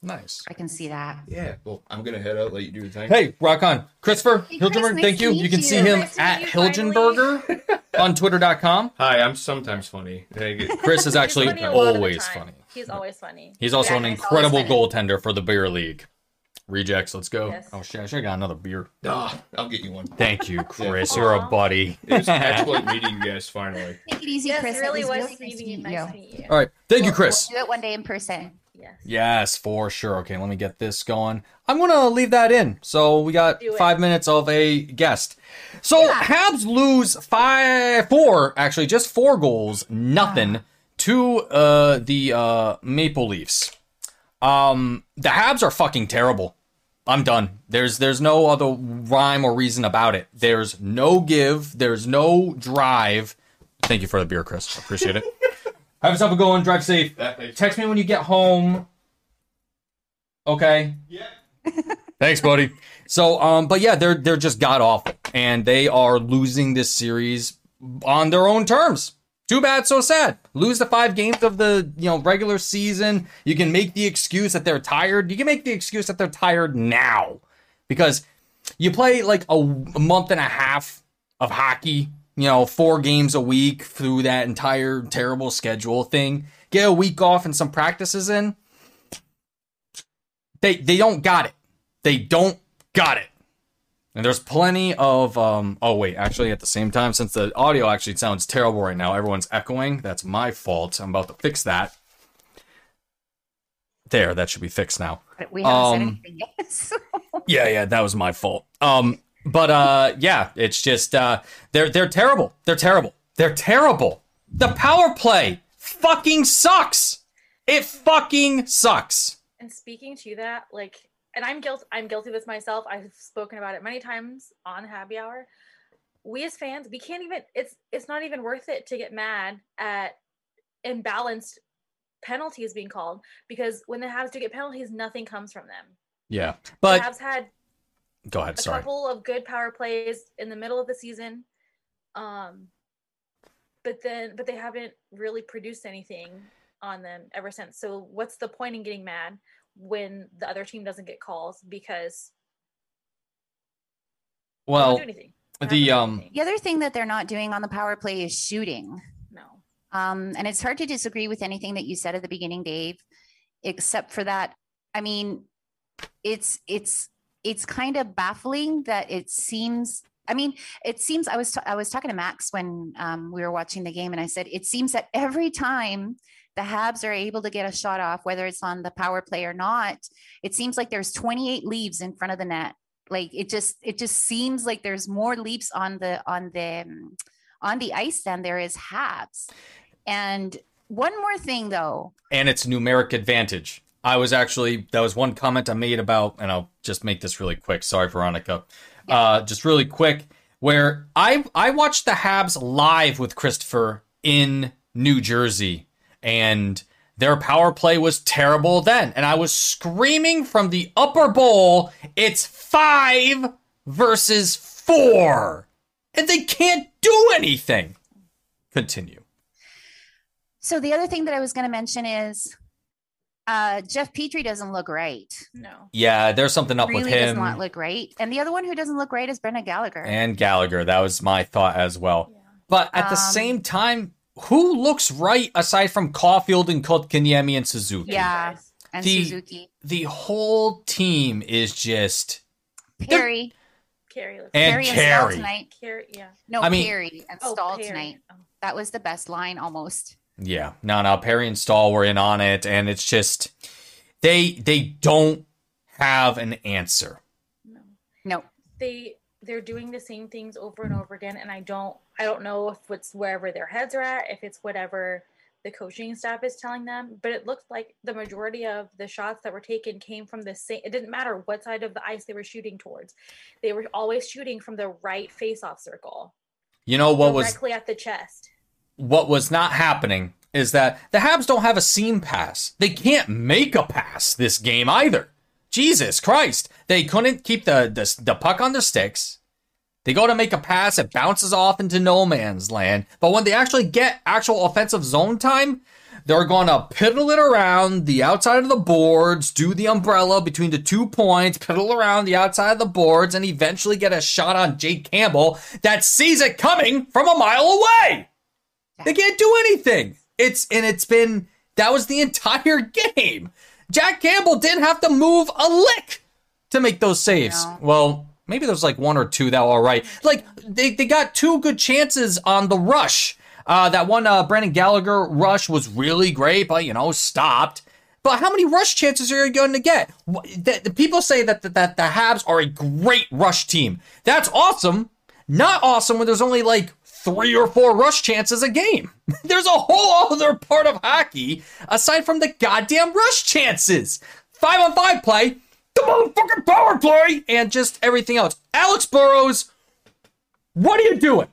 Nice. I can see that. Yeah. Well, I'm gonna head out. Let you do your thing. Hey, rock on. Christopher Hey, Chris, Hilgenberg, nice thank to you. You can you. see him Nice at meet you, finally. Hilgenberger on twitter.com. Hi. I'm sometimes funny. Chris is actually funny a lot of the always funny. He's always funny. He's also Yeah, an incredible goaltender for the beer league. Rejects, let's go. Yes. Oh shit, I should have got another beer. Ah, I'll get you one. Thank you, Chris. You're a Aw. buddy. It was excellent meeting you guys finally. Take it easy, Yes, Chris. it really It was really nice meeting you. Nice you. to meet you. All right. Thank you, We'll- Chris. We'll do it one day in person. Yes. Yes, for sure. Okay, let me get this going. I'm gonna leave that in. So we got five minutes of a guest. So Yeah. Habs lose five, four, actually just four goals, nothing to uh the uh Maple Leafs. Um, the Habs are fucking terrible. I'm done. There's there's no other rhyme or reason about it. There's no give. There's no drive. Thank you for the beer, Chris. Appreciate it. Have yourself a good one. Drive safe. Text me when you get home. Okay. Yeah. Thanks, buddy. So, um, but yeah, they're they're just god awful, and they are losing this series on their own terms. Too bad, so sad. Lose the five games of the you know regular season. You can make the excuse that they're tired. You can make the excuse that they're tired now, because you play like a, a month and a half of hockey. You know, four games a week through that entire terrible schedule thing. Get a week off and some practices in. They they don't got it. They don't got it. And there's plenty of um oh wait, actually at the same time since the audio actually sounds terrible right now, everyone's echoing. That's my fault. I'm about to fix that. There, that should be fixed now. But we haven't said Um, anything yet. Yeah, yeah, that was my fault. Um but uh yeah, it's just uh they're they're terrible. They're terrible. They're terrible. The power play fucking sucks. It fucking sucks. And speaking to that, like, and I'm guilty. I'm guilty of this myself. I've spoken about it many times on Happy Hour. We as fans, we can't even. It's it's not even worth it to get mad at imbalanced penalties being called because when the Habs do get penalties, nothing comes from them. Yeah. the But Habs had go ahead, a sorry. couple of good power plays in the middle of the season, um, but then but they haven't really produced anything on them ever since. So what's the point in getting mad when the other team doesn't get calls because they don't Well, do anything? the, They haven't um, anything. the other thing that they're not doing on the power play is shooting. no, Um, and it's hard to disagree with anything that you said at the beginning, Dave, except for that. I mean, it's it's it's kind of baffling that it seems. I mean, it seems. I was ta- I was talking to Max when um, we were watching the game, and I said it seems that every time the Habs are able to get a shot off, whether it's on the power play or not, it seems like there's 28 leaves in front of the net. Like it just it just seems like there's more leaps on the on the on the ice than there is Habs. And one more thing though, and it's numeric advantage. I was actually that was one comment I made about, and I'll just make this really quick. Sorry, Veronica. Uh, just really quick, where I I watched the Habs live with Christopher in New Jersey, and their power play was terrible then, and I was screaming from the upper bowl, "It's five versus four, and they can't do anything." Continue. so the other thing that I was going to mention is uh, Jeff Petry doesn't look right. no. Yeah, there's something up really with him. Does not look right. And the other one who doesn't look right is Brendan Gallagher. and Gallagher. That was my thought as well. Yeah. But at the Um, same time, who looks right aside from Caufield and Kotkaniemi and Suzuki? Yeah. And the- Suzuki, The whole team is just Perry, Carrie. looks- and Perry and Staal tonight. Carrie, yeah. No, I mean- Perry and Oh, Staal Perry. tonight. Oh. That was the best line almost. Yeah, no, no. Perry and Staal were in on it, and it's just they they don't have an answer. No. No, they they're doing the same things over and over again and i don't i don't know if it's wherever their heads are at if it's whatever the coaching staff is telling them but it looked like the majority of the shots that were taken came from the same it didn't matter what side of the ice they were shooting towards they were always shooting from the right face-off circle You know what was directly at the chest what was not happening is that the Habs don't have a seam pass. They can't make a pass this game either. Jesus Christ. They couldn't keep the, the, the puck on their sticks. They go to make a pass, it bounces off into no man's land. But when they actually get actual offensive zone time, They're gonna piddle it around the outside of the boards, do the umbrella between the two points, piddle around the outside of the boards, and eventually get a shot on Jake Campbell that sees it coming from a mile away. They can't do anything. It's and it's been that was the entire game. Jack Campbell didn't have to move a lick to make those saves. No. Well, maybe there's like one or two that were all right. Like they, they got two good chances on the rush. Uh, that one uh, Brendan Gallagher rush was really great, but you know stopped. But how many rush chances are you going to get? The, the people say that, that that the Habs are a great rush team. That's awesome. Not awesome when there's only like three or four rush chances a game. There's a whole other part of hockey aside from the goddamn rush chances. Five on five play, the motherfucking power play, and just everything else. Alex Burrows, what are you doing?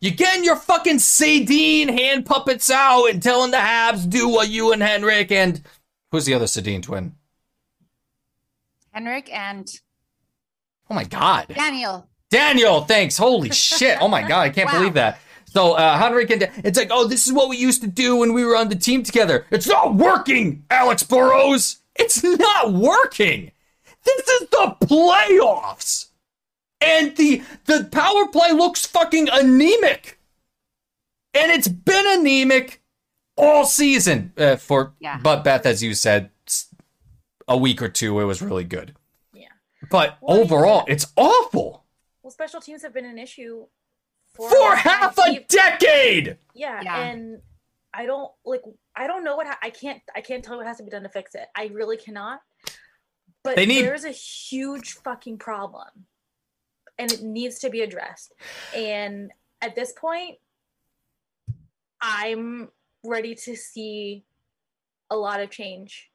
You getting your fucking Sedin hand puppets out and telling the Habs do what you and Henrik and who's the other Sedin twin? Henrik and Oh my god. Daniel. Daniel, thanks. Holy shit. Oh my god, I can't Wow. believe that. So uh Henrik and it's like, oh, this is what we used to do when we were on the team together. It's not working, Alex Burrows. It's not working. This is the playoffs. And the the power play looks fucking anemic. And it's been anemic all season. Uh, for Yeah. but Beth, as you said, a week or two, it was really good. Yeah. But Well, overall, it's awful special teams have been an issue for, for half a Even- decade. Yeah, Yeah. and I don't like. I don't know what ha- I can't. I can't tell you what has to be done to fix it. I really cannot. But They need- there's a huge fucking problem, and it needs to be addressed. And at this point, I'm ready to see a lot of change.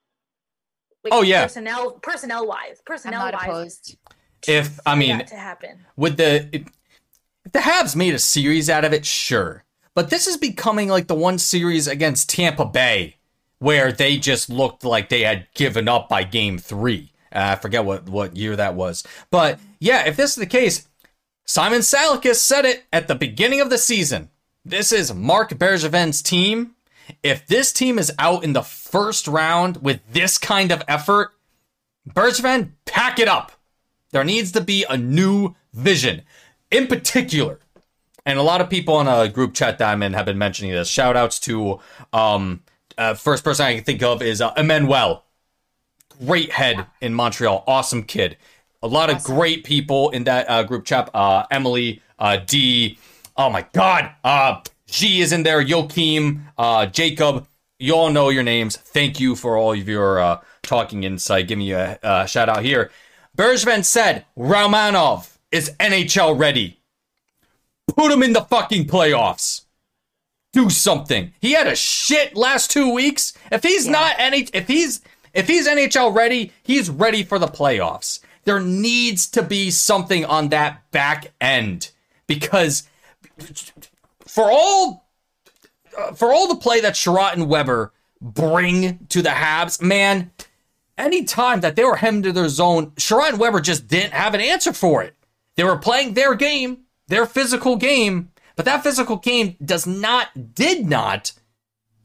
Like, Oh, yeah. personnel personnel wise, personnel not wise. If I mean, to happen. with the if the Habs made a series out of it, sure. But this is becoming like the one series against Tampa Bay where they just looked like they had given up by game three. Uh, I forget what, what year that was. But yeah, if this is the case, Simon Salakis said it at the beginning of the season. This is Marc Bergevin's team. If this team is out in the first round with this kind of effort, Bergevin, pack it up. There needs to be a new vision. In particular, and a lot of people on a group chat that I'm in have been mentioning this. Shout outs to um uh, first person I can think of is uh, Emmanuel. Great head in Montreal, awesome kid. A lot of great people in that uh, group chat. Uh, Emily, uh, D. Oh my God. Uh, G is in there. Joachim, uh, Jacob. You all know your names. Thank you for all of your uh, talking insight. Give me a uh, shout out here. Bergevin said Romanov is NHL ready. Put him in the fucking playoffs. Do something. He had a shit last two weeks. If he's Yeah. not any, if he's if he's NHL ready, he's ready for the playoffs. There needs to be something on that back end because for all uh, for all the play that Chiarot and Weber bring to the Habs, man, anytime that they were hemmed to their zone, and Weber just didn't have an answer for it. They were playing their game, their physical game, but that physical game does not, did not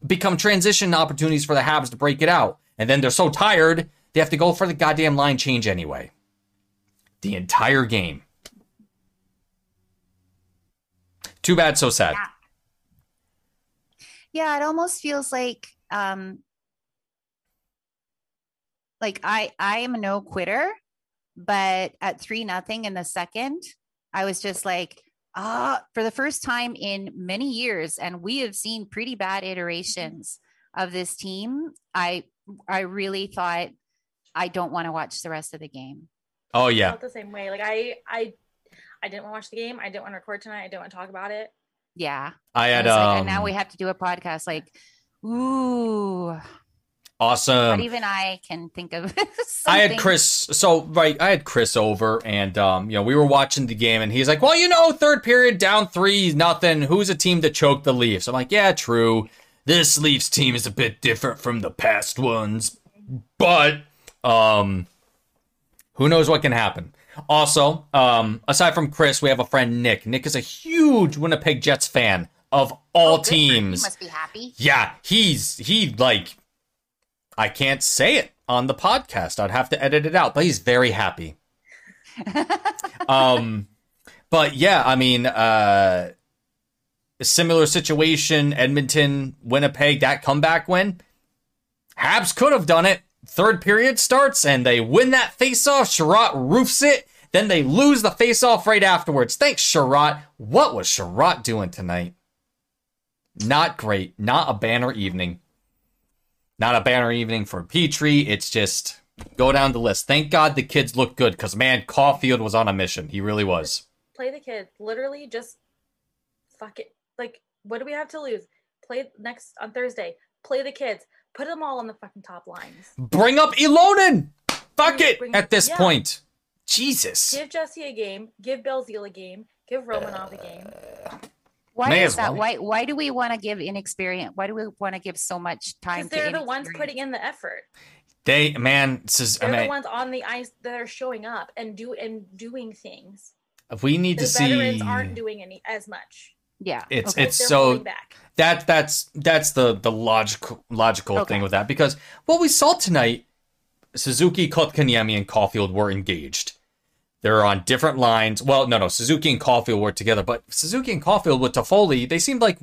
become transition opportunities for the Habs to break it out. And then they're so tired, they have to go for the goddamn line change anyway. The entire game. Too bad, so sad. Yeah, it almost feels like um like I I am a no quitter, but at three nothing in the second, I was just like, ah, for the first time in many years, and we have seen pretty bad iterations of this team. I I really thought I don't want to watch the rest of the game. Oh, yeah. felt the same way. Like I, I, I didn't want to watch the game. I didn't want to record tonight. I didn't want to talk about it. Yeah. I I had was like, um, and now we have to do a podcast. Like, ooh, awesome. not even I can think of. I had. Chris. So right, I had Chris over, and um, you know, we were watching the game, and he's like, "Well, you know, third period down three nothing. Who's a team to choke the Leafs?" I'm like, "Yeah, true. This Leafs team is a bit different from the past ones, but um, who knows what can happen." Also, um, aside from Chris, we have a friend Nick. Nick is a huge Winnipeg Jets fan. of all Oh, him. He teams. must be happy. Yeah, he's he like I can't say it on the podcast. I'd have to edit it out, but he's very happy. um but yeah, I mean uh a similar situation, Edmonton, Winnipeg, that comeback win. Habs could have done it. Third period starts and they win that faceoff. Chiarot roofs it. Then they lose the faceoff right afterwards. Thanks, Chiarot. What was Chiarot doing tonight? Not great. Not a banner evening. Not a banner evening for Petry. It's just go down the list. Thank God the kids look good because, man, Caufield was on a mission. He really was. Play the kids. Literally, just fuck it. Like, what do we have to lose? Play next on Thursday. Play the kids. Put them all on the fucking top lines. Bring up Ylonen. Fuck Bring- it bring- at this yeah. point. Jesus. Give Jesse a game. Give Belzile a game. Give Romanov a game. Why May is that? well. Why why do we want to give inexperience? Why do we want to give so much time? Because they're the ones putting in the effort. They, man, this is, I They're the mean, ones on the ice that are showing up and do and doing things. we need The to see. veterans aren't doing any as much. Yeah, It's okay. it's They're so back. that that's that's the the logical logical Okay. thing with that because what we saw tonight, Suzuki, Kotkaniemi, and Caufield were engaged. They're on different lines. Well, no, no, Suzuki and Caufield were together, but Suzuki and Caufield with Toffoli, they seemed like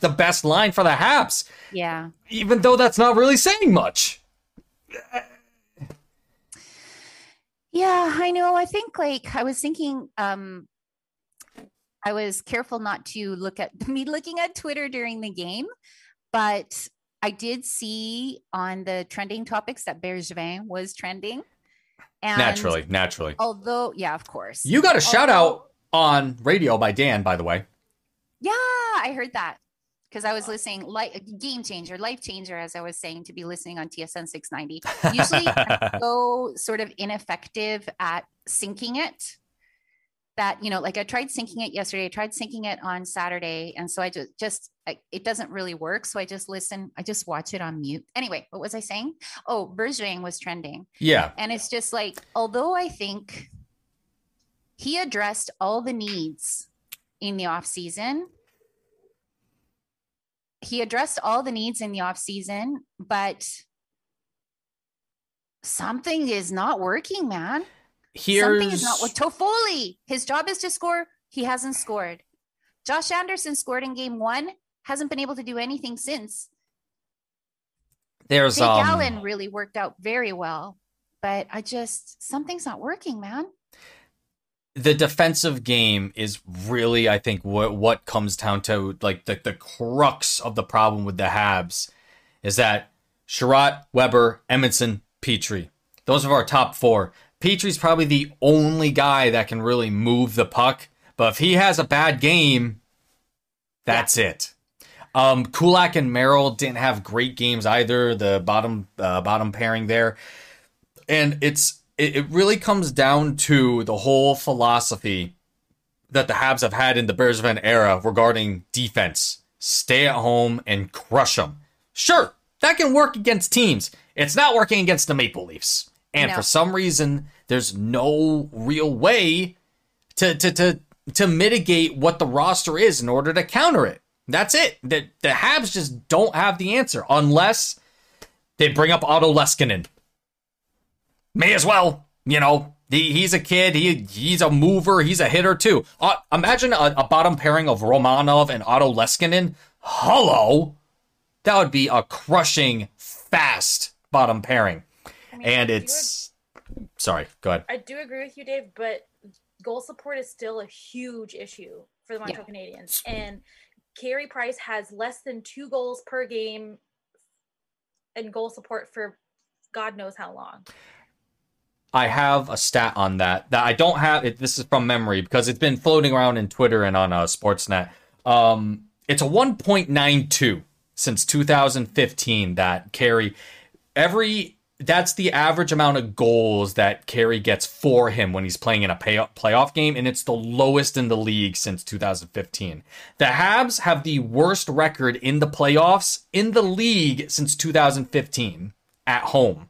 the best line for the Habs, yeah. even though that's not really saying much. Yeah, I know. I think like I was thinking um I was careful not to look at me looking at Twitter during the game, but I did see on the trending topics that Bergevin was trending. And naturally, naturally. Although, yeah, of course. You got a shout out on radio by Dan, by the way. Yeah, I heard that because I was listening, like game changer, life changer, as I was saying, to be listening on TSN 690. Usually, I'm so sort of ineffective at syncing it that you know, like I tried syncing it yesterday, I tried syncing it on Saturday, and so I just just I, it doesn't really work. So I just listen, I just watch it on mute. Anyway, what was I saying? Oh, Bergevin was trending. Yeah, And it's just like, although I think he addressed all the needs in the off season, he addressed all the needs in the off season, but something is not working, man. Here's Something is not with Toffoli. His job is to score. He hasn't scored. Josh Anderson scored in game one, hasn't been able to do anything since. there's Jake um Allen really worked out very well, but I just something's not working, man. the defensive game is really, I think, what what comes down to like the the crux of the problem with the Habs is that Chiarot, Weber, Edmundson, Petry. Those are our top four. Petry's probably the only guy that can really move the puck, but if he has a bad game, that's it. Um, Kulak and Merrill didn't have great games either. The bottom uh, bottom pairing there, and it's it, it really comes down to the whole philosophy that the Habs have had in the Bergevin era regarding defense. Stay at home and crush them. Sure, that can work against teams. It's not working against the Maple Leafs. And No. for some reason, there's no real way to to to to mitigate what the roster is in order to counter it. That's it. The the Habs just don't have the answer unless they bring up Otto Leskinen. May as well, you know. He, he's a kid. He he's a mover. He's a hitter too. Uh, imagine a, a bottom pairing of Romanov and Otto Leskinen. Hello, that would be a crushing, fast bottom pairing. I mean, And it's sorry. Go ahead. I do agree with you, Dave, but goal support is still a huge issue for the Montreal Canadiens. And Carey Price has less than two goals per game and goal support for God knows how long. I have a stat on that that I don't have. It, this is from memory because it's been floating around in Twitter and on uh, Sportsnet. Um, it's a 1.92 since 2015 that Carey every that's the average amount of goals that Carey gets for him when he's playing in a pay, playoff game, and it's the lowest in the league since 2015. The Habs have the worst record in the playoffs in the league since 2015 at home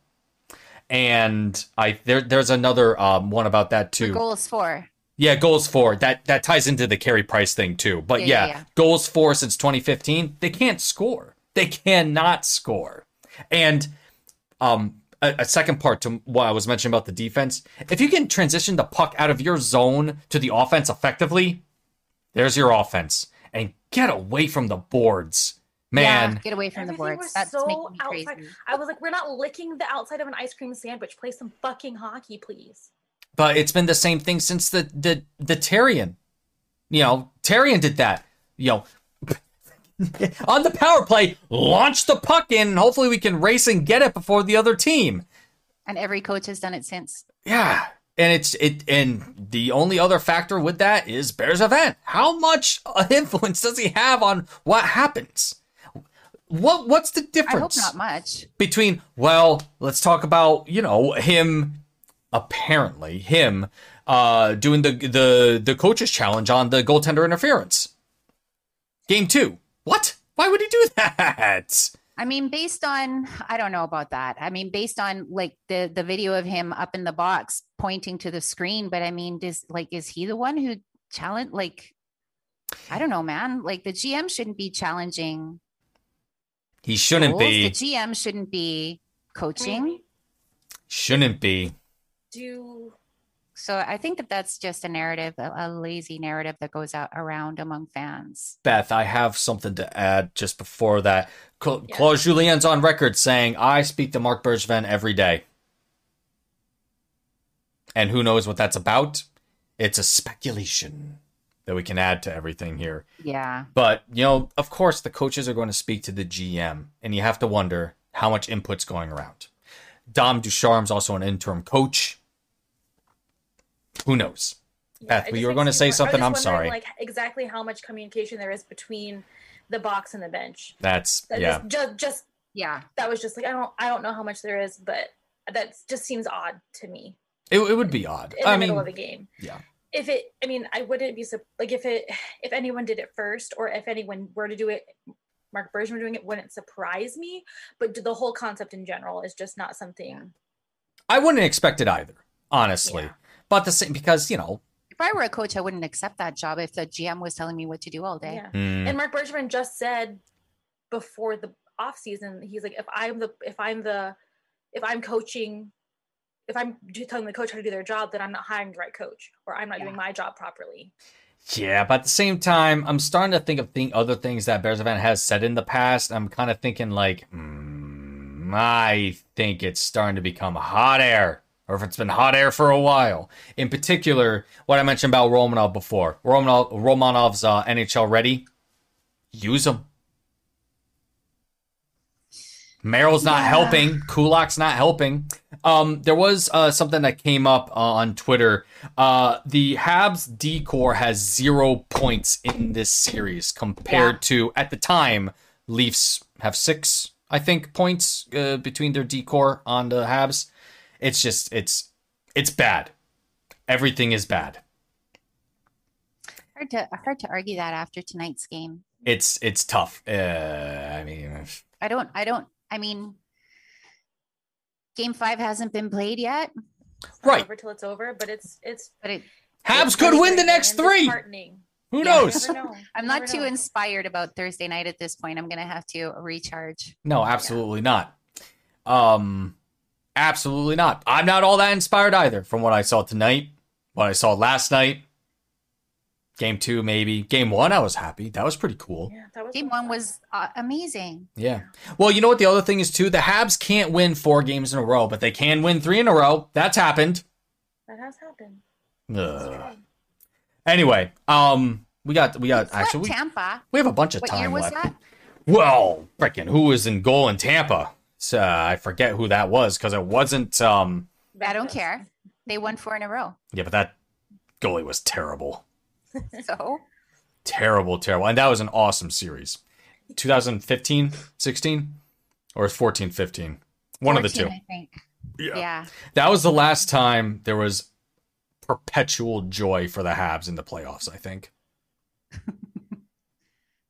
and I there there's another um, one about that too. Goals for Yeah, goals for that that ties into the Carey Price thing too. But Yeah, yeah, yeah, yeah. goals for since 2015, they can't score. They cannot score. And um a, a second part to what I was mentioning about the defense, if you can transition the puck out of your zone to the offense effectively, there's your offense. And get away from the boards. Man, Yeah, get away from the boards. That's so making me outside. crazy. I was like, we're not licking the outside of an ice cream sandwich. Play some fucking hockey, please. but it's been the same thing since the the the Therrien. You know, Therrien did that. You know, on the power play, launch the puck in, and hopefully we can race and get it before the other team. And every coach has done it since. Yeah. And it's it and the only other factor with that is Bergevin. How much influence does he have on what happens? What what's the difference? I hope not much. between well let's talk about you know him apparently him uh doing the the the coaches challenge on the goaltender interference game two what why would he do that I mean, based on I don't know about that. I mean, based on like the the video of him up in the box pointing to the screen, but I mean, does like is he the one who challenge like I don't know, man. Like the GM shouldn't be challenging he shouldn't goals. be The GM shouldn't be coaching. shouldn't be Do So I think that that's just a narrative, a, a lazy narrative that goes out around among fans. beth i have something to add just before that Cla- Yeah. claude julien's on record saying i speak to marc bergevin every day and who knows what that's about it's a speculation that we can add to everything here Yeah. But, you know, of course, the coaches are going to speak to the GM, and you have to wonder how much input's going around. Dom Ducharme's also an interim coach. Who knows? Beth, it you were gonna say wor- I was something, I'm sorry. Like exactly how much communication there is between the box and the bench. That's, That yeah. just, just Yeah. that was just like I don't I don't know how much there is, but that just seems odd to me It, it would be odd. in the I middle mean, of the game. yeah. If it, I mean, I wouldn't be sup- like if it, if anyone did it first, or if anyone were to do it, Marc Bergevin doing it wouldn't surprise me. But the whole concept in general is just not something. I wouldn't expect it either, honestly. Yeah. But the same, because, you know, If I were a coach, I wouldn't accept that job if the GM was telling me what to do all day. Yeah. mm, And Marc Bergevin just said before the off season, he's like, if I'm the, if I'm the, if I'm coaching, if I'm do- telling the coach how to do their job, then I'm not hiring the right coach, or I'm not Yeah. doing my job properly. Yeah, but at the same time, I'm starting to think of thing, other things that Bergevin has said in the past. I'm kind of thinking like, hmm, I think it's starting to become hot air, or if it's been hot air for a while. In particular, what I mentioned about Romanov before, Romanov, Romanov's uh, NHL ready. Use him. Merrill's not Yeah. helping. Kulak's not helping. Um, there was uh, something that came up uh, on Twitter. Uh, the Habs D-corps has zero points in this series compared Yeah. to at the time Leafs have six, I think, points uh, between their D-corps on the Habs. It's just it's it's bad. Everything is bad. Hard to hard to argue that after tonight's game. It's it's tough. Uh, I mean, I don't I don't I mean game five hasn't been played yet, It's Right. over till it's over, but it's it's but it Habs it's could win the next three. Who Yeah. knows? You know. I'm not too know. inspired about Thursday night at this point. I'm gonna have to recharge. No, absolutely not. Um, absolutely not. I'm not all that inspired either from what I saw tonight, what I saw last night. Game two, maybe. Game one, I was happy. That was pretty cool. Yeah, that was Game one was uh, amazing. Yeah. Well, you know what the other thing is too? The Habs can't win four games in a row, but they can win three in a row. That's happened. that has happened. Ugh. Anyway, um, we got we got Swept actually we, Tampa. we have a bunch of What year time was left. that? Well, freaking who was in goal in Tampa? So, uh, I forget who that was because it wasn't. Um, I don't care. They won four in a row. yeah, but that goalie was terrible. So terrible, terrible. And that was an awesome series. 2015, 16, or 14, 15. One of the two. I think. Yeah. Yeah. That was the last time there was perpetual joy for the Habs in the playoffs, I think.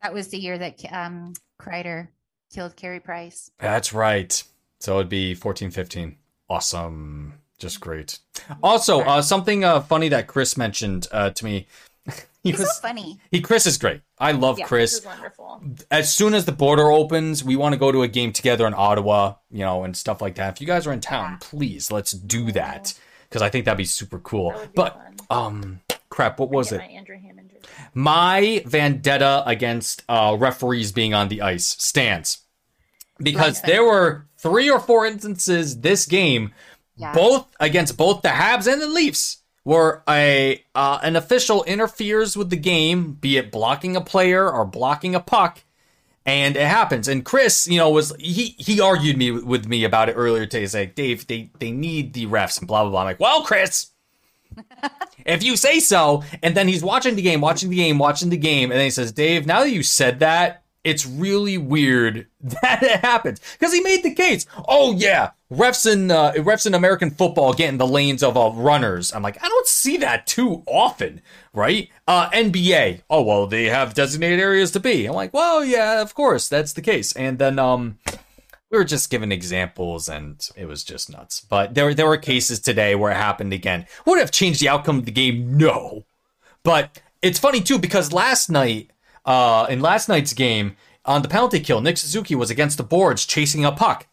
That was the year that um Kreider killed Carey Price. That's right. So it'd be 14, 15. Awesome. Just great. Also, uh, something uh, funny that Chris mentioned uh, to me. he He's was so funny. he. Chris is great. I love Yeah, Chris. wonderful. As soon as the border opens, we want to go to a game together in Ottawa, you know, and stuff like that. If you guys are in town, Yeah. please let's do that because I think that'd be super cool. That be But fun. um, crap, what was it? My Andrew Hammond jersey. my vendetta against uh, referees being on the ice stands because there were three or four instances this game, Yeah. both against both the Habs and the Leafs, where a uh, an official interferes with the game, be it blocking a player or blocking a puck. And it happens. And Chris, you know, was he he argued me with me about it earlier today. He's like, Dave, they they need the refs and blah blah blah. I'm like, well, Chris, if you say so. And then he's watching the game, watching the game, watching the game, and then he says, Dave, now that you said that, it's really weird that it happened because he made the case. Oh yeah, refs in uh, refs in American football get in the lanes of uh, runners. I'm like, I don't see that too often, right? Uh, NBA. Oh well, they have designated areas to be. I'm like, well, yeah, of course, that's the case. And then um, we were just given examples and it was just nuts. But there there were cases today where it happened again. Would it have changed the outcome of the game? No. But it's funny too because last night, uh, in last night's game on the penalty kill, Nick Suzuki was against the boards chasing a puck.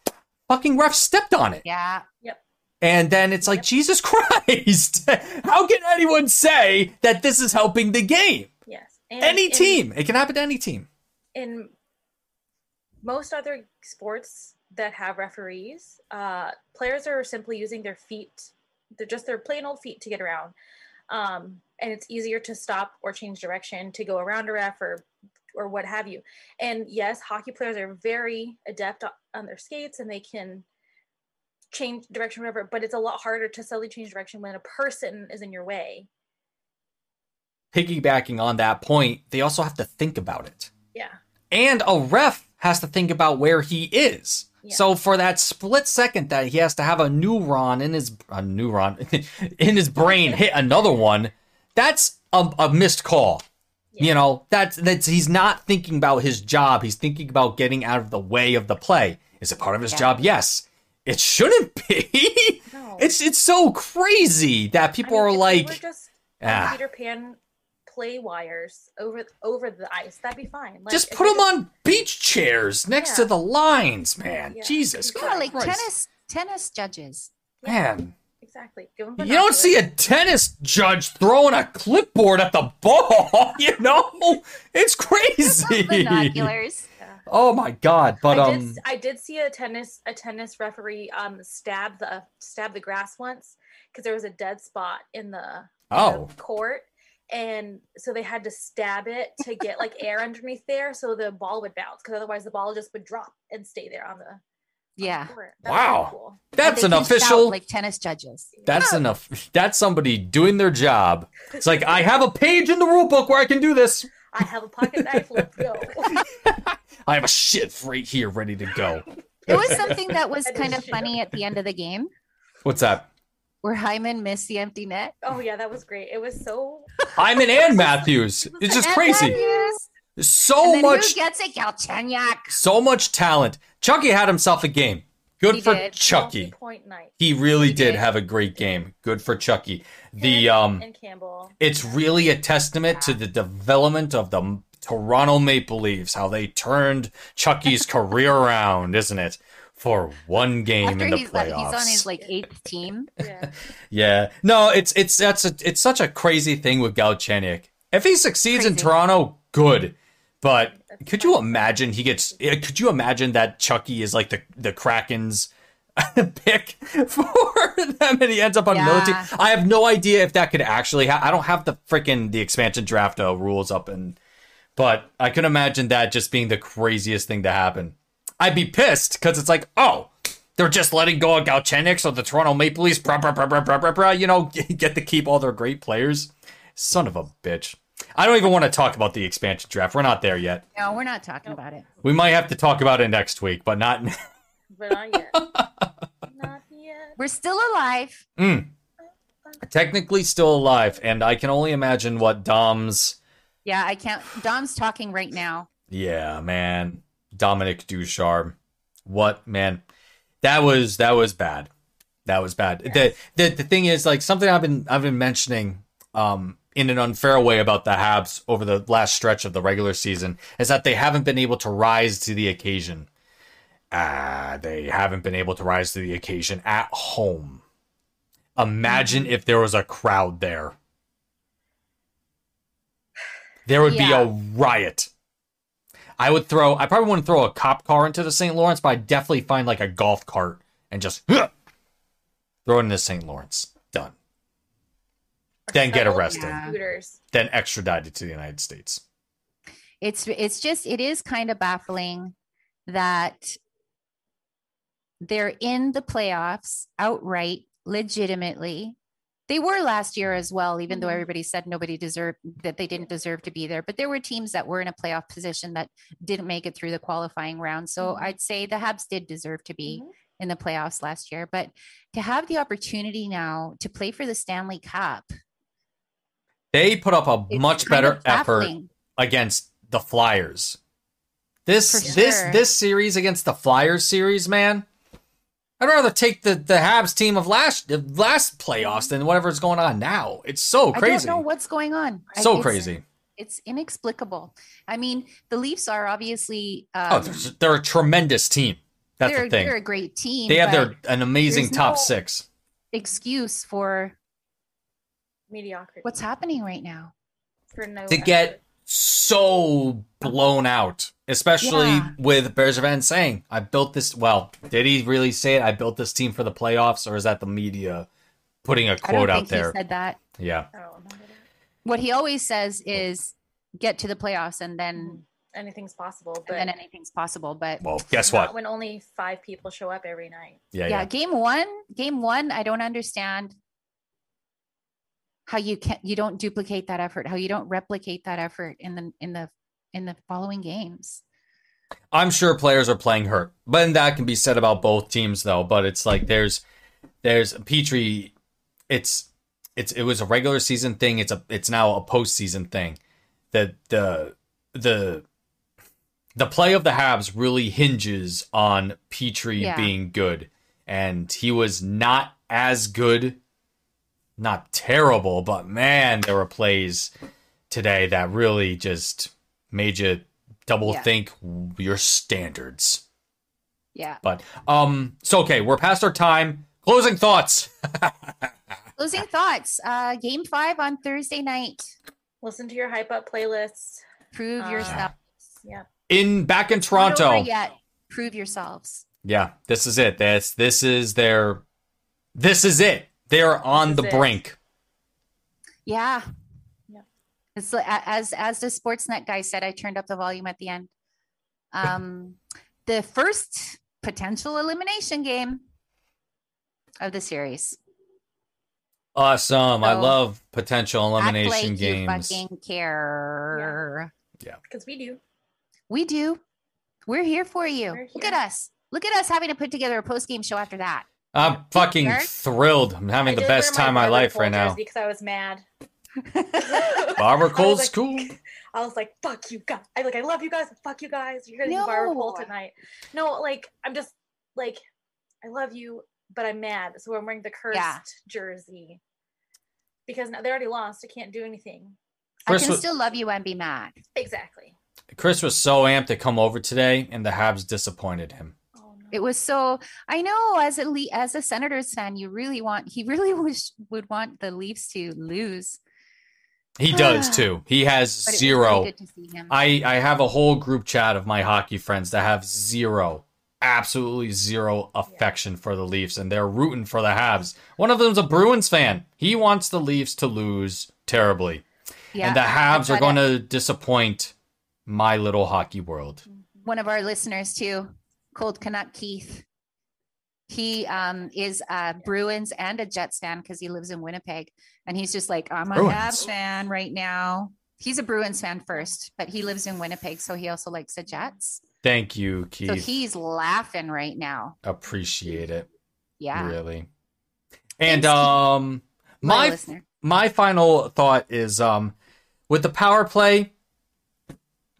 Fucking ref stepped on it. Yeah. Yep. And then it's like, Jesus Christ, how can anyone say that this is helping the game? Yes. And Any in- team. It can happen to any team. in most other sports that have referees, uh, players are simply using their feet. They're just their plain old feet to get around. Um, and it's easier to stop or change direction to go around a ref or or what have you. And yes, hockey players are very adept on their skates and they can change direction whatever, but it's a lot harder to subtly change direction when a person is in your way. Piggybacking on that point, they also have to think about it. Yeah. And a ref has to think about where he is. Yeah. So for that split second that he has to have a neuron in his a neuron in his brain hit another one, that's a, a missed call. You know, that's that's he's not thinking about his job. He's thinking about getting out of the way of the play. Is it part of his Yeah. job? Yes. It shouldn't be. No. It's it's so crazy that I people mean, are like, just ah. Peter Pan play wires over over the ice. That'd be fine. Like, just put they them on beach chairs next to the lines, man. Yeah. Jesus Yeah, Yeah, like tennis tennis judges. Man, Exactly. You don't see a tennis judge throwing a clipboard at the ball, you know? It's crazy. Binoculars. Oh my god, but I um did, I did see a tennis a tennis referee um stab the stab the grass once because there was a dead spot in the, in the Oh. court and so they had to stab it to get like air underneath there so the ball would bounce because otherwise the ball just would drop and stay there on the on the Yeah. court. That was pretty Wow. cool. that's an can shout official like tennis judges. that's enough that's somebody doing their job. It's like I have a page in the rule book where I can do this. I have a pocket knife. Let's go. I have a shit right here ready to go. It was something that was kind of funny at the end of the game What's that? Where Hyman missed the empty net. Oh yeah, that was great. It was so Hyman and Matthews. It's just And crazy. Matthews. So and then much who gets it? Galchenyuk. so much talent. Chucky had himself a game. Good He for did. Chucky. point night. He really He did did. have a great game. Good for Chucky. The Him um and Campbell. it's really a testament to the development of the Toronto Maple Leafs, how they turned Chucky's career around, isn't it? For one game After in the he's, playoffs. he's on his like eighth team. Yeah. yeah. No, it's it's that's a it's such a crazy thing with Galchenyuk. If he succeeds in Toronto, good. But That's could you imagine he gets? eh, Could you imagine that Chucky is like the the Kraken's pick for them, and he ends up on another team? I have no idea if that could actually. Ha- I don't have the freaking the expansion draft uh, rules up, and but I could imagine that just being the craziest thing to happen. I'd be pissed because it's like, oh, they're just letting go of Galchenyuk, so the Toronto Maple Leafs, brah, brah, brah, brah, brah, brah, brah, you know, get to keep all their great players. Son of a bitch. I don't even want to talk about the expansion draft. We're not there yet. No, we're not talking about it. We might have to talk about it next week, but not. But not yet. not yet. We're still alive. Mm. Technically still alive, and I can only imagine what Dom's. Yeah, I can't. Dom's talking right now. Yeah, man, Dominic Ducharme. What man? That was that was bad. That was bad. The, the the thing is like something I've been I've been mentioning um in an unfair way about the Habs over the last stretch of the regular season is that they haven't been able to rise to the occasion. Ah, they haven't been able to rise to the occasion at home. Imagine if there was a crowd there. There would be a riot. I would throw I probably wouldn't throw a cop car into the St. Lawrence, but I'd definitely find like a golf cart and just throw it into St. Lawrence. Done. Then get arrested. Yeah. Then extradited to the United States. it's it's just it is kind of baffling that they're in the playoffs outright legitimately they were last year as well even though Mhm. everybody said nobody deserved that they didn't deserve to be there but there were teams that were in a playoff position that didn't make it through the qualifying round so Mhm. i'd say the habs did deserve to be Mhm. in the playoffs last year but to have the opportunity now to play for the stanley cup They put up a much better effort against the Flyers. This For this this series against the Flyers series, man. I'd rather take the the Habs team of last the last playoffs than whatever's going on now. It's so crazy. i don't know what's going on So it's- crazy. it's inexplicable. I mean, the Leafs are obviously Oh, um, they're, they're a tremendous team. That's they're, the thing. they're a great team. They have their an amazing top no- six. excuse for Mediocrity. what's happening right now. for no To get effort. So blown out, especially Yeah. with Bergevin saying, "I built this." Well, did he really say it? I built this team for the playoffs, or is that the media putting a I don't quote out think there? he said that. yeah, I don't remember that. What he always says is get to the playoffs and then mm-hmm. Anything's possible, but and then anything's possible. But well, guess what? when only five people show up every night. Yeah, yeah, yeah. game one, game one, I don't understand how you can't you don't duplicate that effort, how you don't replicate that effort in the in the in the following games. I'm sure players are playing hurt, but that can be said about both teams, though. But it's like there's there's Petry. It's it's it was a regular season thing. It's a it's now a postseason thing. The the the the play of the Habs really hinges on Petry Yeah. being good, and he was not as good. Not terrible, but man, there were plays today that really just made you double Yeah. think your standards. Yeah. But um, so okay, we're past our time. Closing thoughts. Closing thoughts. Uh game five on Thursday night. Listen to your hype up playlists. Prove Uh, yourself. Yeah. In back in Toronto. over yet. Prove yourselves. Yeah, this is it. This this is their this is it. They're on the it. brink. Yeah. Yeah. It's as as the Sportsnet guy said. I turned up the volume at the end. Um, the first potential elimination game of the series. Awesome. I love potential elimination like games. You fucking care. Yeah, because we do. We do. We're here for you. We're Look at us. Look at us having to put together a post game show after that. I'm fucking Eric? thrilled. I'm having I the best time of my life right now. Because I was mad. Barbara Cole's like- cool. I was like, "Fuck you guys!" I like, I love you guys. Fuck you guys. You're gonna Barbara Cole tonight. No, like, I'm just like, I love you, but I'm mad. So I'm wearing the cursed Yeah. jersey because they already lost. I can't do anything. I can was- still love you and be mad. Exactly. Chris was so amped to come over today, and the Habs disappointed him. It was so. I know as a Le- as a Senators fan, you really want he really wish would want the Leafs to lose. He does too. He has zero. really good to see him. I I have a whole group chat of my hockey friends that have zero, absolutely zero affection for the Leafs, and they're rooting for the Habs. One of them's a Bruins fan. He wants the Leafs to lose terribly, yeah, and the Habs are going to disappoint my little hockey world. one of our listeners too, Cold Canuck Keith. He um, is a Bruins and a Jets fan because he lives in Winnipeg, and he's just like, I'm a Bruins. Habs fan right now. He's a Bruins fan first, but he lives in Winnipeg, so he also likes the Jets. Thank you, Keith. So he's laughing right now. Appreciate it, Yeah, really. And Thanks, um, my my my final thought is um with the power play,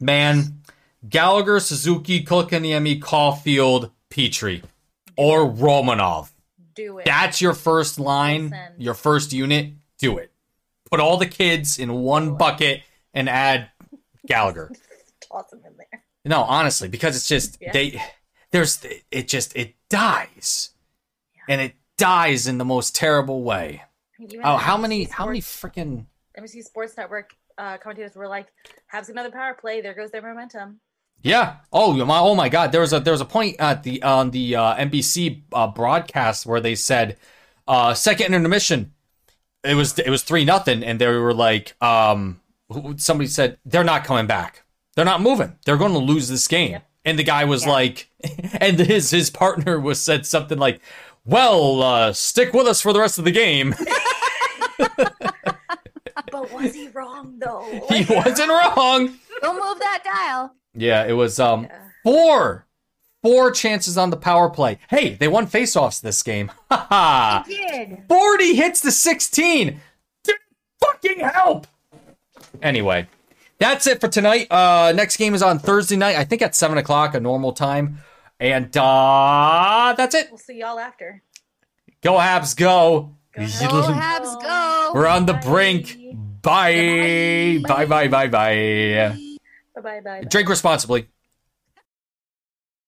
man, Gallagher, Suzuki, Kotkaniemi, Caufield, Petry, or Romanov. do it. That's your first line, Listen. your first unit. Do it. Put all the kids in one bucket and add Gallagher. Toss them in there. No, honestly, because it's just Yeah. they there's it just it dies. And it dies in the most terrible way. Even Oh, how many how many freaking NBC Sports Network uh, commentators were like, "Have another power play. There goes their momentum." Yeah. Oh my. Oh my God. There was a there was a point at the on the uh, NBC uh, broadcast where they said uh, second intermission. It was it was three nothing, and they were like, um, somebody said they're not coming back. They're not moving. They're going to lose this game. Yep. And the guy was Yeah. like, and his his partner was said something like, "Well, uh, stick with us for the rest of the game." But was he wrong though? he wasn't wrong. Don't move that dial. Yeah, it was um Yeah. four four chances on the power play. Hey, they won faceoffs this game. Ha ha. Did 40 hits to 16. Didn't fucking help. Anyway, that's it for tonight. Uh next game is on Thursday night, I think at seven o'clock, a normal time. And uh that's it. We'll see y'all after. Go Habs, go. Go Go Habs, go. We're on the brink. Bye. Bye bye bye bye. Bye bye bye. Drink responsibly.